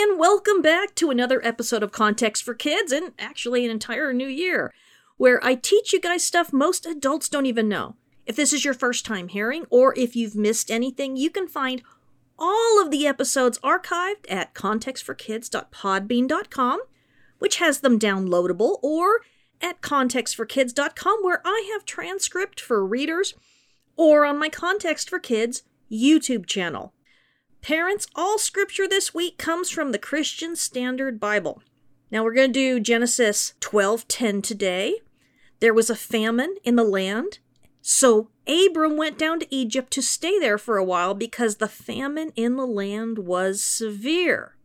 and welcome back to another episode of Context for Kids, and actually an entire new year, where I teach you guys stuff most adults don't even know. If this is your first time hearing, or if you've missed anything, you can find all of the episodes archived at contextforkids.podbean.com, which has them downloadable, or at contextforkids.com, where I have transcript for readers, or on my Context for Kids YouTube channel. Parents, all scripture this week comes from the Christian Standard Bible. Now we're going to do Genesis 12:10 today. There was a famine in the land, so Abram went down to Egypt to stay there for a while because the famine in the land was severe.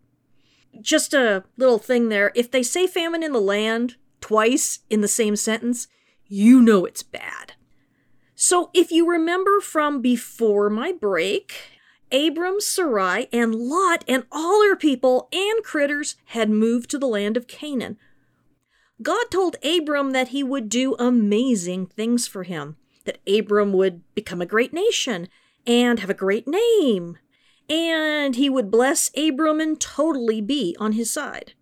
Just a little thing there, if they say famine in the land twice in the same sentence, you know it's bad. So if you remember from before my break, Abram, Sarai, and Lot and all her people and critters had moved to the land of Canaan. God told Abram that he would do amazing things for him, that Abram would become a great nation and have a great name, and he would bless Abram and totally be on his side.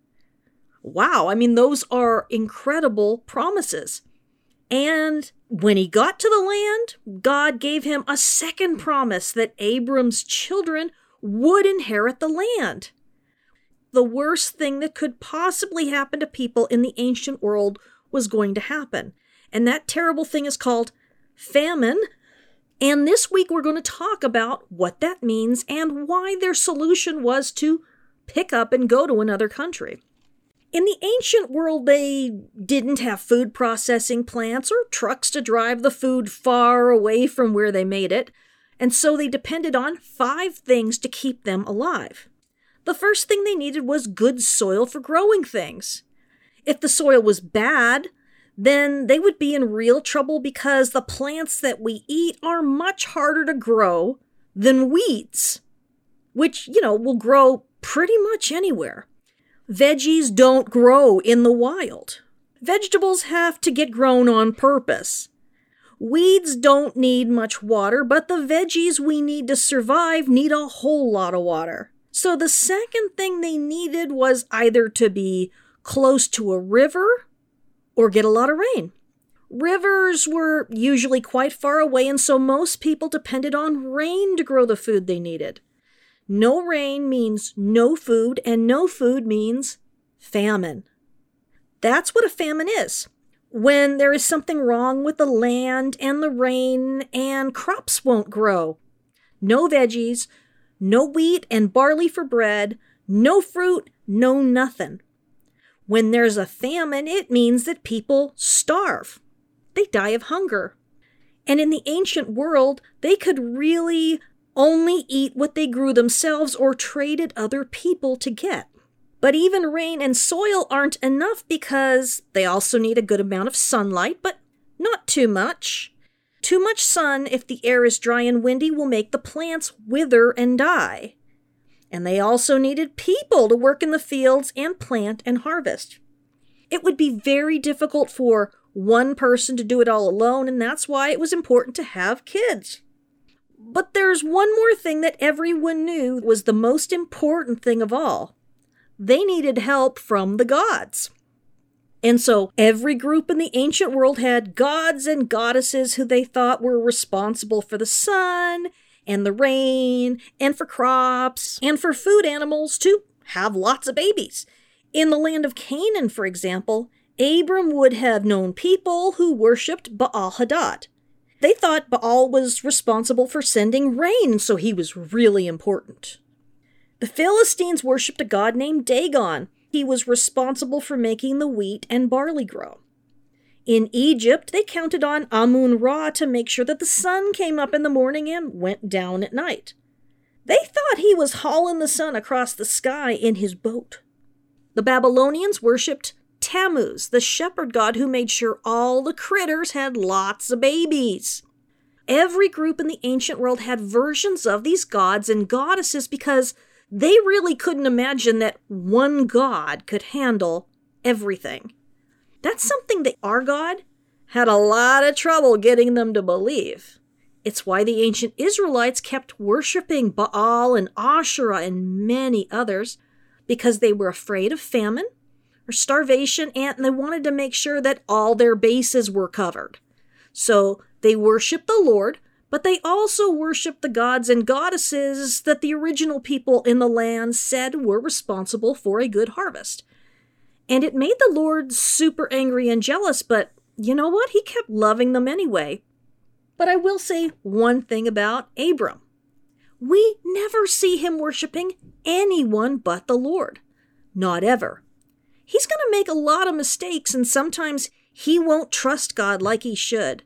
Wow, I mean, those are incredible promises. And when he got to the land, God gave him a second promise that Abram's children would inherit the land. The worst thing that could possibly happen to people in the ancient world was going to happen. And that terrible thing is called famine. And this week we're going to talk about what that means and why their solution was to pick up and go to another country. In the ancient world, they didn't have food processing plants or trucks to drive the food far away from where they made it, and so they depended on five things to keep them alive. The first thing they needed was good soil for growing things. If the soil was bad, then they would be in real trouble because the plants that we eat are much harder to grow than weeds, which, you know, will grow pretty much anywhere. Veggies don't grow in the wild. Vegetables have to get grown on purpose. Weeds don't need much water, but the veggies we need to survive need a whole lot of water. So the second thing they needed was either to be close to a river or get a lot of rain. Rivers were usually quite far away, and so most people depended on rain to grow the food they needed. No rain means no food, and no food means famine. That's what a famine is. When there is something wrong with the land and the rain, and crops won't grow. No veggies, no wheat and barley for bread, no fruit, no nothing. When there's a famine, it means that people starve. They die of hunger. And in the ancient world, they could really only eat what they grew themselves or traded other people to get. But even rain and soil aren't enough because they also need a good amount of sunlight, but not too much. Too much sun, if the air is dry and windy, will make the plants wither and die. And they also needed people to work in the fields and plant and harvest. It would be very difficult for one person to do it all alone, and that's why it was important to have kids. But there's one more thing that everyone knew was the most important thing of all. They needed help from the gods. And so every group in the ancient world had gods and goddesses who they thought were responsible for the sun and the rain and for crops and for food animals to have lots of babies. In the land of Canaan, for example, Abram would have known people who worshipped Baal Hadad. They thought Baal was responsible for sending rain, so he was really important. The Philistines worshipped a god named Dagon. He was responsible for making the wheat and barley grow. In Egypt, they counted on Amun Ra to make sure that the sun came up in the morning and went down at night. They thought he was hauling the sun across the sky in his boat. The Babylonians worshipped Tammuz, the shepherd god who made sure all the critters had lots of babies. Every group in the ancient world had versions of these gods and goddesses because they really couldn't imagine that one god could handle everything. That's something that our God had a lot of trouble getting them to believe. It's why the ancient Israelites kept worshiping Baal and Asherah and many others because they were afraid of famine or starvation and they wanted to make sure that all their bases were covered. So they worshiped the Lord, but they also worshiped the gods and goddesses that the original people in the land said were responsible for a good harvest. And it made the Lord super angry and jealous, but you know what? He kept loving them anyway. But I will say one thing about Abram. We never see him worshiping anyone but the Lord. Not ever. He's going to make a lot of mistakes, and sometimes he won't trust God like he should.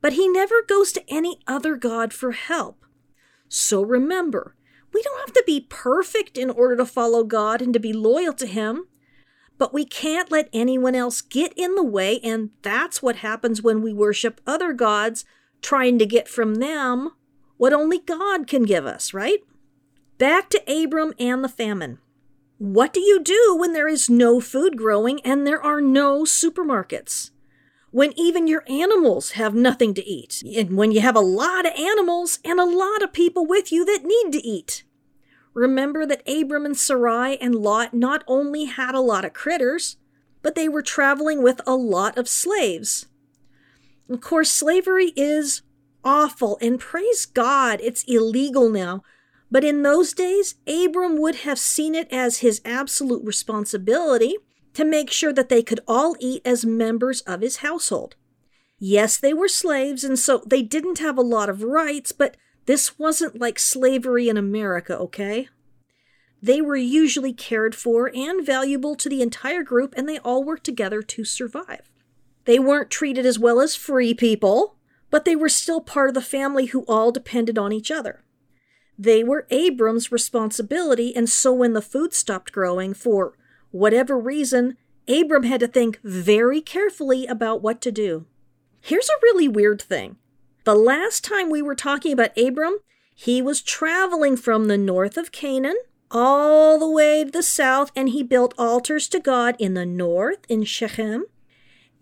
But he never goes to any other God for help. So remember, we don't have to be perfect in order to follow God and to be loyal to Him. But we can't let anyone else get in the way, and that's what happens when we worship other gods, trying to get from them what only God can give us, right? Back to Abram and the famine. What do you do when there is no food growing and there are no supermarkets? When even your animals have nothing to eat, and when you have a lot of animals and a lot of people with you that need to eat. Remember that Abram and Sarai and Lot not only had a lot of critters, but they were traveling with a lot of slaves. Of course, slavery is awful, and praise God, it's illegal now. But in those days, Abram would have seen it as his absolute responsibility to make sure that they could all eat as members of his household. Yes, they were slaves, and so they didn't have a lot of rights, but this wasn't like slavery in America, okay? They were usually cared for and valuable to the entire group, and they all worked together to survive. They weren't treated as well as free people, but they were still part of the family who all depended on each other. They were Abram's responsibility, and so when the food stopped growing, for whatever reason, Abram had to think very carefully about what to do. Here's a really weird thing the last time we were talking about Abram, he was traveling from the north of Canaan all the way to the south, and he built altars to God in the north in Shechem.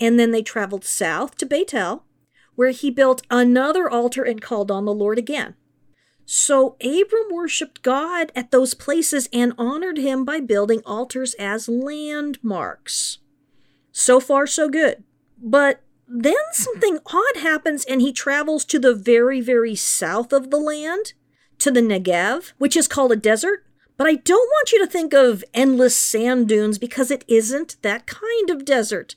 And then they traveled south to Bethel, where he built another altar and called on the Lord again. So Abram worshiped God at those places and honored him by building altars as landmarks. So far, so good. But then something odd happens and he travels to the very, very south of the land, to the Negev, which is called a desert. But I don't want you to think of endless sand dunes because it isn't that kind of desert.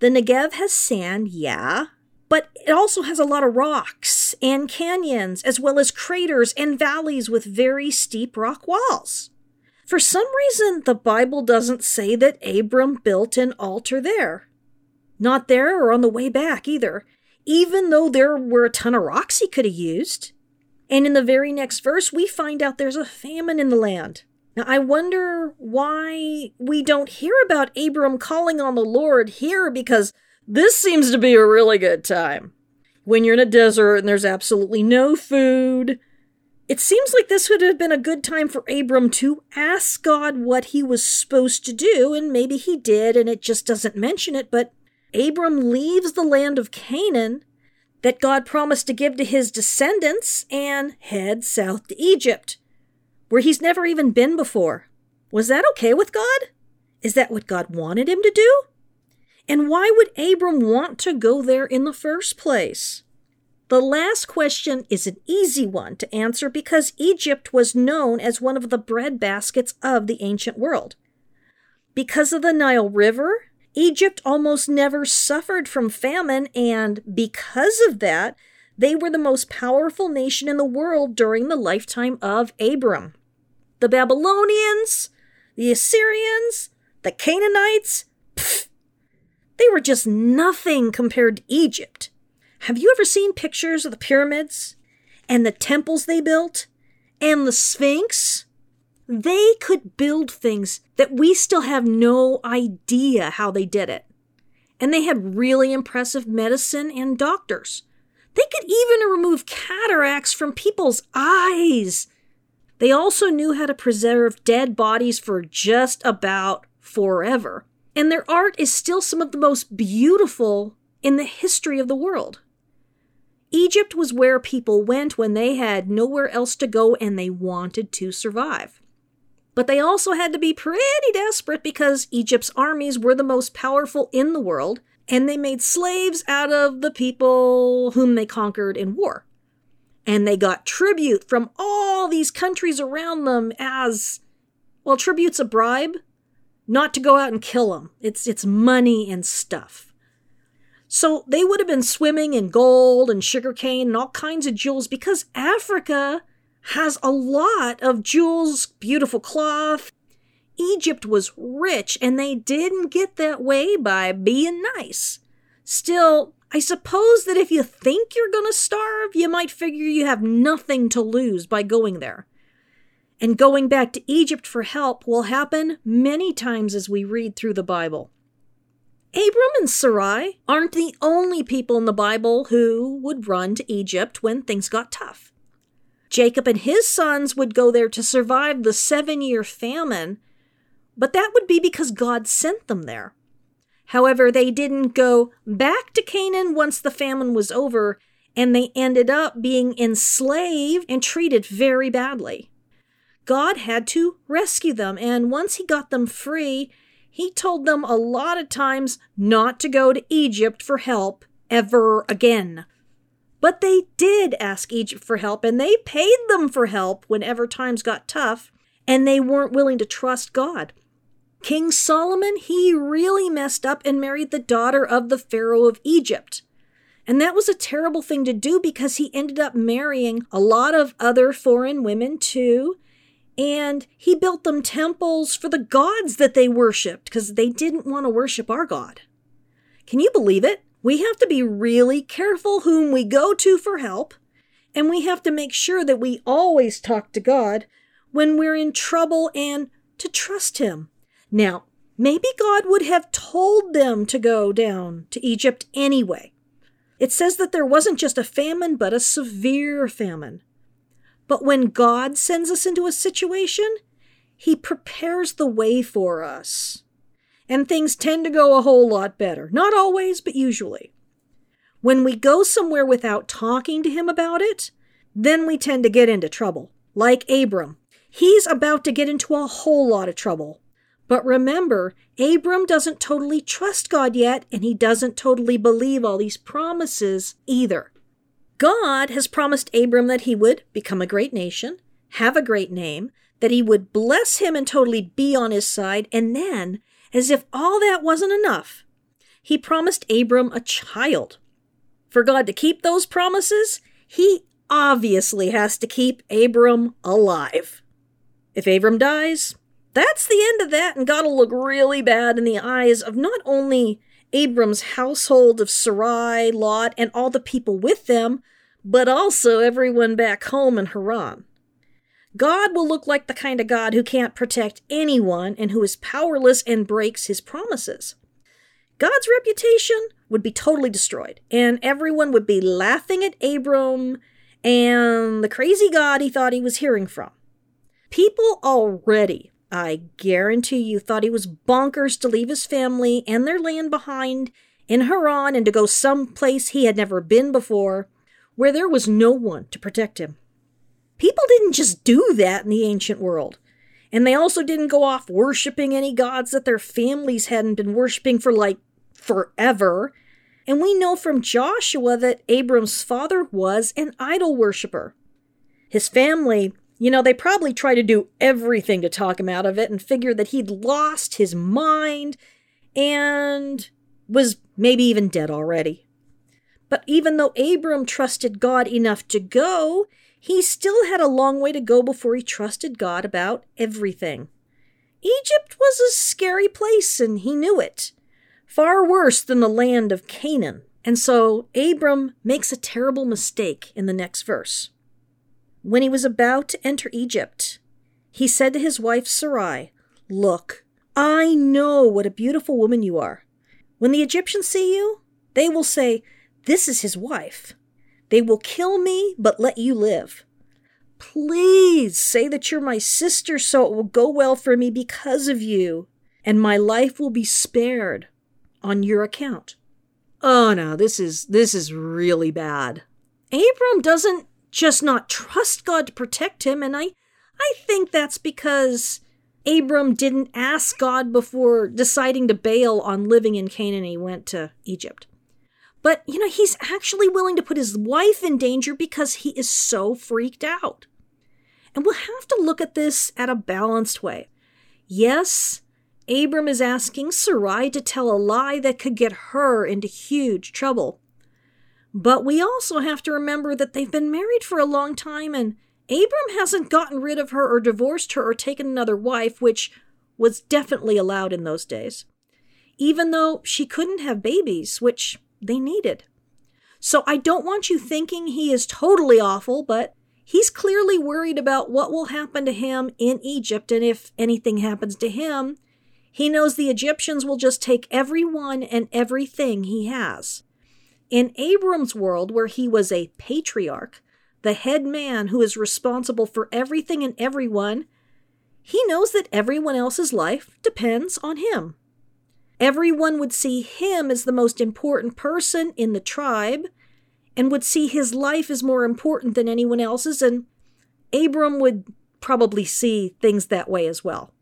The Negev has sand, yeah, but it also has a lot of rocks and canyons, as well as craters and valleys with very steep rock walls. For some reason, the Bible doesn't say that Abram built an altar there. Not there or on the way back either, even though there were a ton of rocks he could have used. And in the very next verse, we find out there's a famine in the land. Now, I wonder why we don't hear about Abram calling on the Lord here because this seems to be a really good time. When you're in a desert and there's absolutely no food, it seems like this would have been a good time for Abram to ask God what he was supposed to do, and maybe he did, and it just doesn't mention it, but Abram leaves the land of Canaan that God promised to give to his descendants and heads south to Egypt, where he's never even been before. Was that okay with God? Is that what God wanted him to do? And why would Abram want to go there in the first place? The last question is an easy one to answer because Egypt was known as one of the bread baskets of the ancient world. Because of the Nile River Egypt almost never suffered from famine, and because of that, they were the most powerful nation in the world during the lifetime of Abram. The Babylonians, the Assyrians, the Canaanites, they were just nothing compared to Egypt. Have you ever seen pictures of the pyramids and the temples they built and the Sphinx? They could build things that we still have no idea how they did it. And they had really impressive medicine and doctors. They could even remove cataracts from people's eyes. They also knew how to preserve dead bodies for just about forever. And their art is still some of the most beautiful in the history of the world. Egypt was where people went when they had nowhere else to go and they wanted to survive. But they also had to be pretty desperate because Egypt's armies were the most powerful in the world, and they made slaves out of the people whom they conquered in war. And they got tribute from all these countries around them as well, tribute's a bribe, not to go out and kill them. It's it's money and stuff. So they would have been swimming in gold and sugarcane and all kinds of jewels because Africa has a lot of jewels, beautiful cloth. Egypt was rich and they didn't get that way by being nice. Still, I suppose that if you think you're going to starve, you might figure you have nothing to lose by going there. And going back to Egypt for help will happen many times as we read through the Bible. Abram and Sarai aren't the only people in the Bible who would run to Egypt when things got tough. Jacob and his sons would go there to survive the seven year famine, but that would be because God sent them there. However, they didn't go back to Canaan once the famine was over, and they ended up being enslaved and treated very badly. God had to rescue them, and once he got them free, he told them a lot of times not to go to Egypt for help ever again. But they did ask Egypt for help, and they paid them for help whenever times got tough, and they weren't willing to trust God. King Solomon, he really messed up and married the daughter of the Pharaoh of Egypt. And that was a terrible thing to do because he ended up marrying a lot of other foreign women too. And he built them temples for the gods that they worshiped because they didn't want to worship our God. Can you believe it? We have to be really careful whom we go to for help, and we have to make sure that we always talk to God when we're in trouble and to trust Him. Now, maybe God would have told them to go down to Egypt anyway. It says that there wasn't just a famine, but a severe famine. But when God sends us into a situation, He prepares the way for us. And things tend to go a whole lot better. Not always, but usually. When we go somewhere without talking to Him about it, then we tend to get into trouble. Like Abram. He's about to get into a whole lot of trouble. But remember, Abram doesn't totally trust God yet, and he doesn't totally believe all these promises either. God has promised Abram that he would become a great nation, have a great name, that he would bless him and totally be on his side, and then, as if all that wasn't enough, he promised Abram a child. For God to keep those promises, he obviously has to keep Abram alive. If Abram dies, that's the end of that, and God will look really bad in the eyes of not only Abram's household of Sarai, Lot, and all the people with them, but also everyone back home in Haran. God will look like the kind of God who can't protect anyone and who is powerless and breaks his promises. God's reputation would be totally destroyed, and everyone would be laughing at Abram and the crazy God he thought he was hearing from. People already I guarantee you thought he was bonkers to leave his family and their land behind in Haran and to go someplace he had never been before, where there was no one to protect him. People didn't just do that in the ancient world. And they also didn't go off worshiping any gods that their families hadn't been worshiping for like forever. And we know from Joshua that Abram's father was an idol worshiper. His family you know, they probably tried to do everything to talk him out of it and figured that he'd lost his mind and was maybe even dead already. But even though Abram trusted God enough to go, he still had a long way to go before he trusted God about everything. Egypt was a scary place, and he knew it. Far worse than the land of Canaan. And so Abram makes a terrible mistake in the next verse. When he was about to enter Egypt, he said to his wife Sarai, Look, I know what a beautiful woman you are. When the Egyptians see you, they will say, This is his wife. They will kill me, but let you live. Please say that you're my sister so it will go well for me because of you, and my life will be spared on your account. Oh no, this is this is really bad. Abram doesn't just not trust God to protect him. And I, I think that's because Abram didn't ask God before deciding to bail on living in Canaan. He went to Egypt. But, you know, he's actually willing to put his wife in danger because he is so freaked out. And we'll have to look at this at a balanced way. Yes, Abram is asking Sarai to tell a lie that could get her into huge trouble. But we also have to remember that they've been married for a long time and Abram hasn't gotten rid of her or divorced her or taken another wife, which was definitely allowed in those days, even though she couldn't have babies, which they needed. So I don't want you thinking he is totally awful, but he's clearly worried about what will happen to him in Egypt, and if anything happens to him, he knows the Egyptians will just take everyone and everything he has. In Abram's world, where he was a patriarch, the head man who is responsible for everything and everyone, he knows that everyone else's life depends on him. Everyone would see him as the most important person in the tribe and would see his life as more important than anyone else's, and Abram would probably see things that way as well.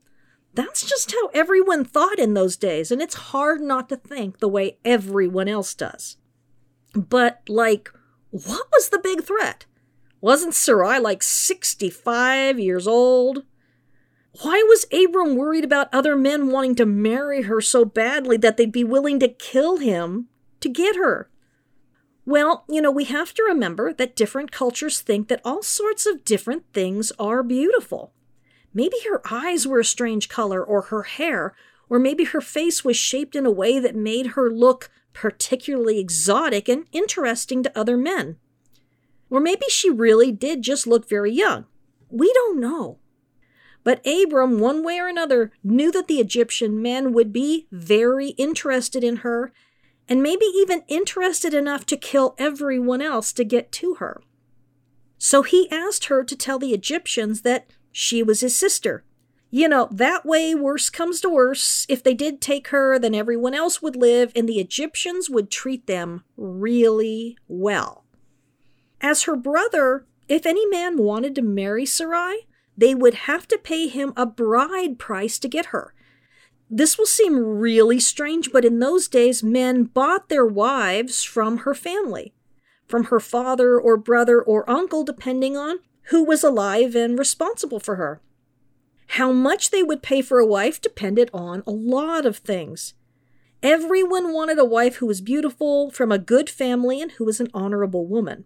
That's just how everyone thought in those days, and it's hard not to think the way everyone else does. But, like, what was the big threat? Wasn't Sarai like 65 years old? Why was Abram worried about other men wanting to marry her so badly that they'd be willing to kill him to get her? Well, you know, we have to remember that different cultures think that all sorts of different things are beautiful. Maybe her eyes were a strange color, or her hair, or maybe her face was shaped in a way that made her look particularly exotic and interesting to other men. Or maybe she really did just look very young. We don't know. But Abram, one way or another, knew that the Egyptian men would be very interested in her, and maybe even interested enough to kill everyone else to get to her. So he asked her to tell the Egyptians that she was his sister. You know, that way, worse comes to worse, if they did take her, then everyone else would live, and the Egyptians would treat them really well. As her brother, if any man wanted to marry Sarai, they would have to pay him a bride price to get her. This will seem really strange, but in those days, men bought their wives from her family, from her father or brother or uncle, depending on who was alive and responsible for her. How much they would pay for a wife depended on a lot of things. Everyone wanted a wife who was beautiful, from a good family, and who was an honorable woman.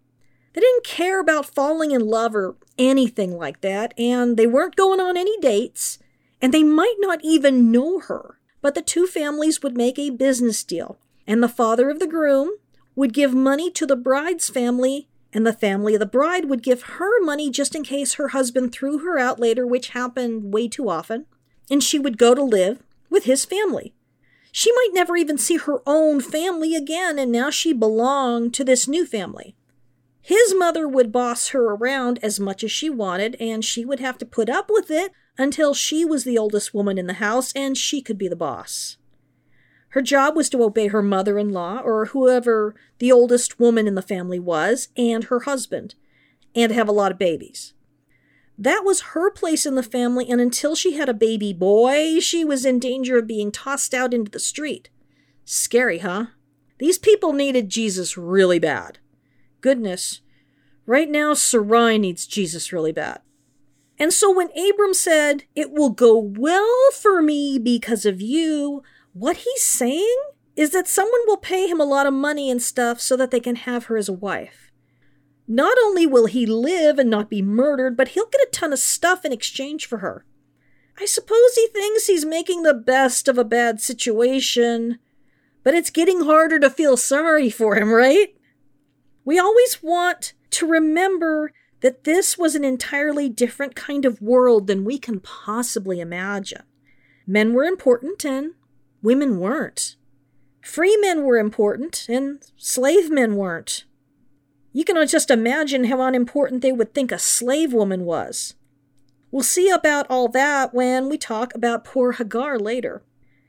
They didn't care about falling in love or anything like that, and they weren't going on any dates, and they might not even know her. But the two families would make a business deal, and the father of the groom would give money to the bride's family, and the family of the bride would give her money just in case her husband threw her out later, which happened way too often, and she would go to live with his family. She might never even see her own family again, and now she belonged to this new family. His mother would boss her around as much as she wanted, and she would have to put up with it until she was the oldest woman in the house and she could be the boss. Her job was to obey her mother in law, or whoever the oldest woman in the family was, and her husband, and have a lot of babies. That was her place in the family, and until she had a baby boy, she was in danger of being tossed out into the street. Scary, huh? These people needed Jesus really bad goodness, right now Sarai needs Jesus really bad. And so when Abram said, It will go well for me because of you, what he's saying is that someone will pay him a lot of money and stuff so that they can have her as a wife. Not only will he live and not be murdered, but he'll get a ton of stuff in exchange for her. I suppose he thinks he's making the best of a bad situation, but it's getting harder to feel sorry for him, right? We always want to remember that this was an entirely different kind of world than we can possibly imagine. Men were important and women weren't. Free men were important and slave men weren't. You can just imagine how unimportant they would think a slave woman was. We'll see about all that when we talk about poor Hagar later.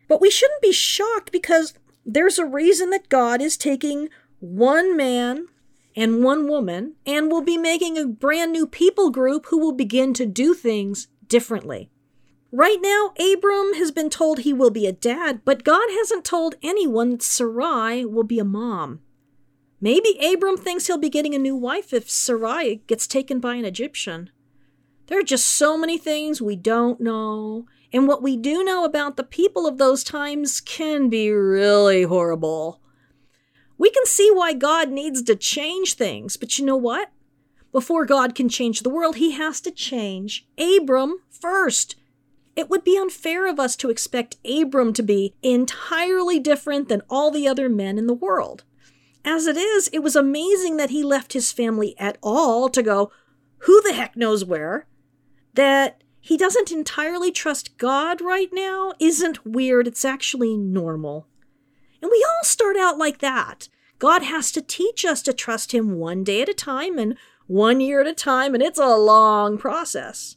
But we shouldn't be shocked because there's a reason that God is taking one man and one woman, and we'll be making a brand new people group who will begin to do things differently. Right now, Abram has been told he will be a dad, but God hasn't told anyone Sarai will be a mom. Maybe Abram thinks he'll be getting a new wife if Sarai gets taken by an Egyptian. There are just so many things we don't know, and what we do know about the people of those times can be really horrible. We can see why God needs to change things, but you know what? Before God can change the world, he has to change Abram first. It would be unfair of us to expect Abram to be entirely different than all the other men in the world. As it is, it was amazing that he left his family at all to go who the heck knows where. That he doesn't entirely trust God right now isn't weird, it's actually normal. And we all start out like that. God has to teach us to trust Him one day at a time and one year at a time, and it's a long process.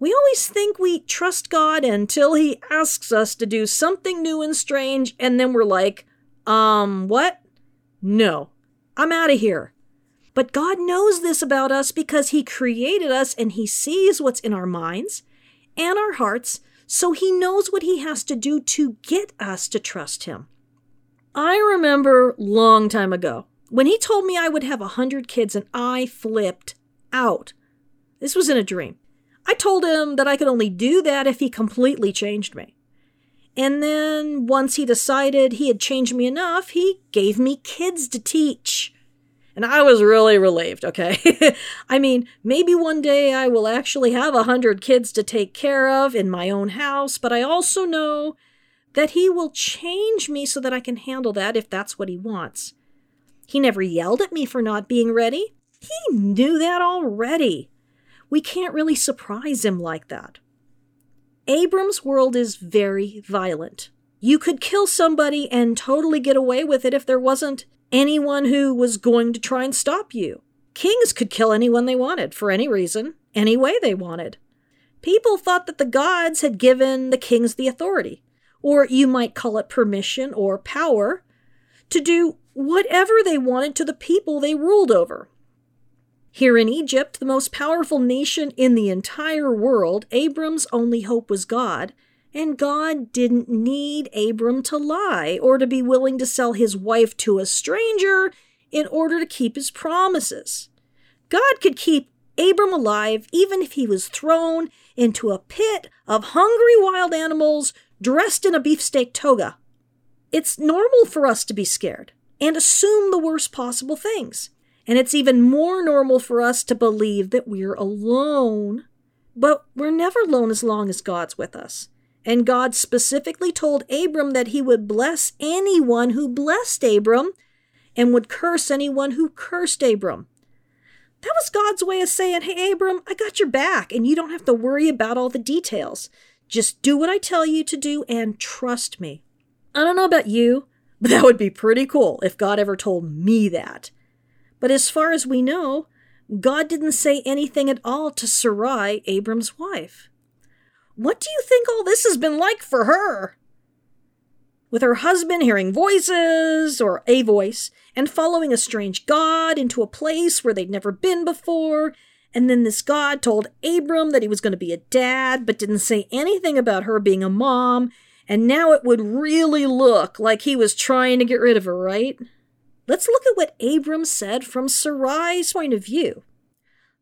We always think we trust God until He asks us to do something new and strange, and then we're like, um, what? No, I'm out of here. But God knows this about us because He created us and He sees what's in our minds and our hearts, so He knows what He has to do to get us to trust Him. I remember long time ago when He told me I would have a hundred kids and I flipped out. This was in a dream. I told him that I could only do that if he completely changed me. And then once he decided he had changed me enough, he gave me kids to teach. And I was really relieved, okay? I mean, maybe one day I will actually have a hundred kids to take care of in my own house, but I also know that he will change me so that I can handle that if that's what he wants. He never yelled at me for not being ready. He knew that already. We can't really surprise him like that. Abram's world is very violent. You could kill somebody and totally get away with it if there wasn't anyone who was going to try and stop you. Kings could kill anyone they wanted for any reason, any way they wanted. People thought that the gods had given the kings the authority, or you might call it permission or power, to do whatever they wanted to the people they ruled over. Here in Egypt, the most powerful nation in the entire world, Abram's only hope was God, and God didn't need Abram to lie or to be willing to sell his wife to a stranger in order to keep his promises. God could keep Abram alive even if he was thrown into a pit of hungry wild animals dressed in a beefsteak toga. It's normal for us to be scared and assume the worst possible things. And it's even more normal for us to believe that we're alone. But we're never alone as long as God's with us. And God specifically told Abram that he would bless anyone who blessed Abram and would curse anyone who cursed Abram. That was God's way of saying, Hey, Abram, I got your back, and you don't have to worry about all the details. Just do what I tell you to do and trust me. I don't know about you, but that would be pretty cool if God ever told me that. But as far as we know, God didn't say anything at all to Sarai, Abram's wife. What do you think all this has been like for her? With her husband hearing voices, or a voice, and following a strange god into a place where they'd never been before, and then this god told Abram that he was going to be a dad, but didn't say anything about her being a mom, and now it would really look like he was trying to get rid of her, right? Let's look at what Abram said from Sarai's point of view.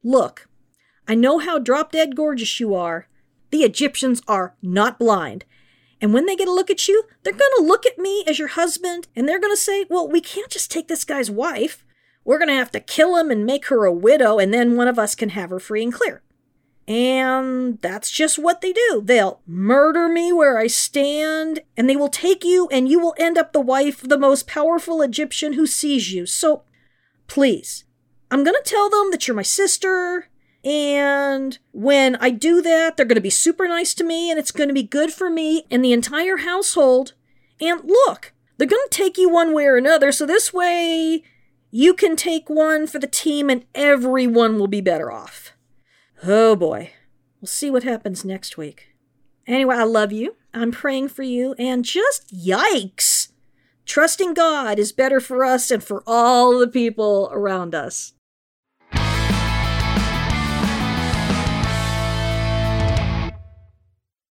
Look, I know how drop dead gorgeous you are. The Egyptians are not blind. And when they get a look at you, they're going to look at me as your husband and they're going to say, well, we can't just take this guy's wife. We're going to have to kill him and make her a widow, and then one of us can have her free and clear. And that's just what they do. They'll murder me where I stand, and they will take you, and you will end up the wife of the most powerful Egyptian who sees you. So, please, I'm going to tell them that you're my sister, and when I do that, they're going to be super nice to me, and it's going to be good for me and the entire household. And look, they're going to take you one way or another, so this way you can take one for the team, and everyone will be better off. Oh boy. We'll see what happens next week. Anyway, I love you. I'm praying for you. And just yikes! Trusting God is better for us and for all the people around us.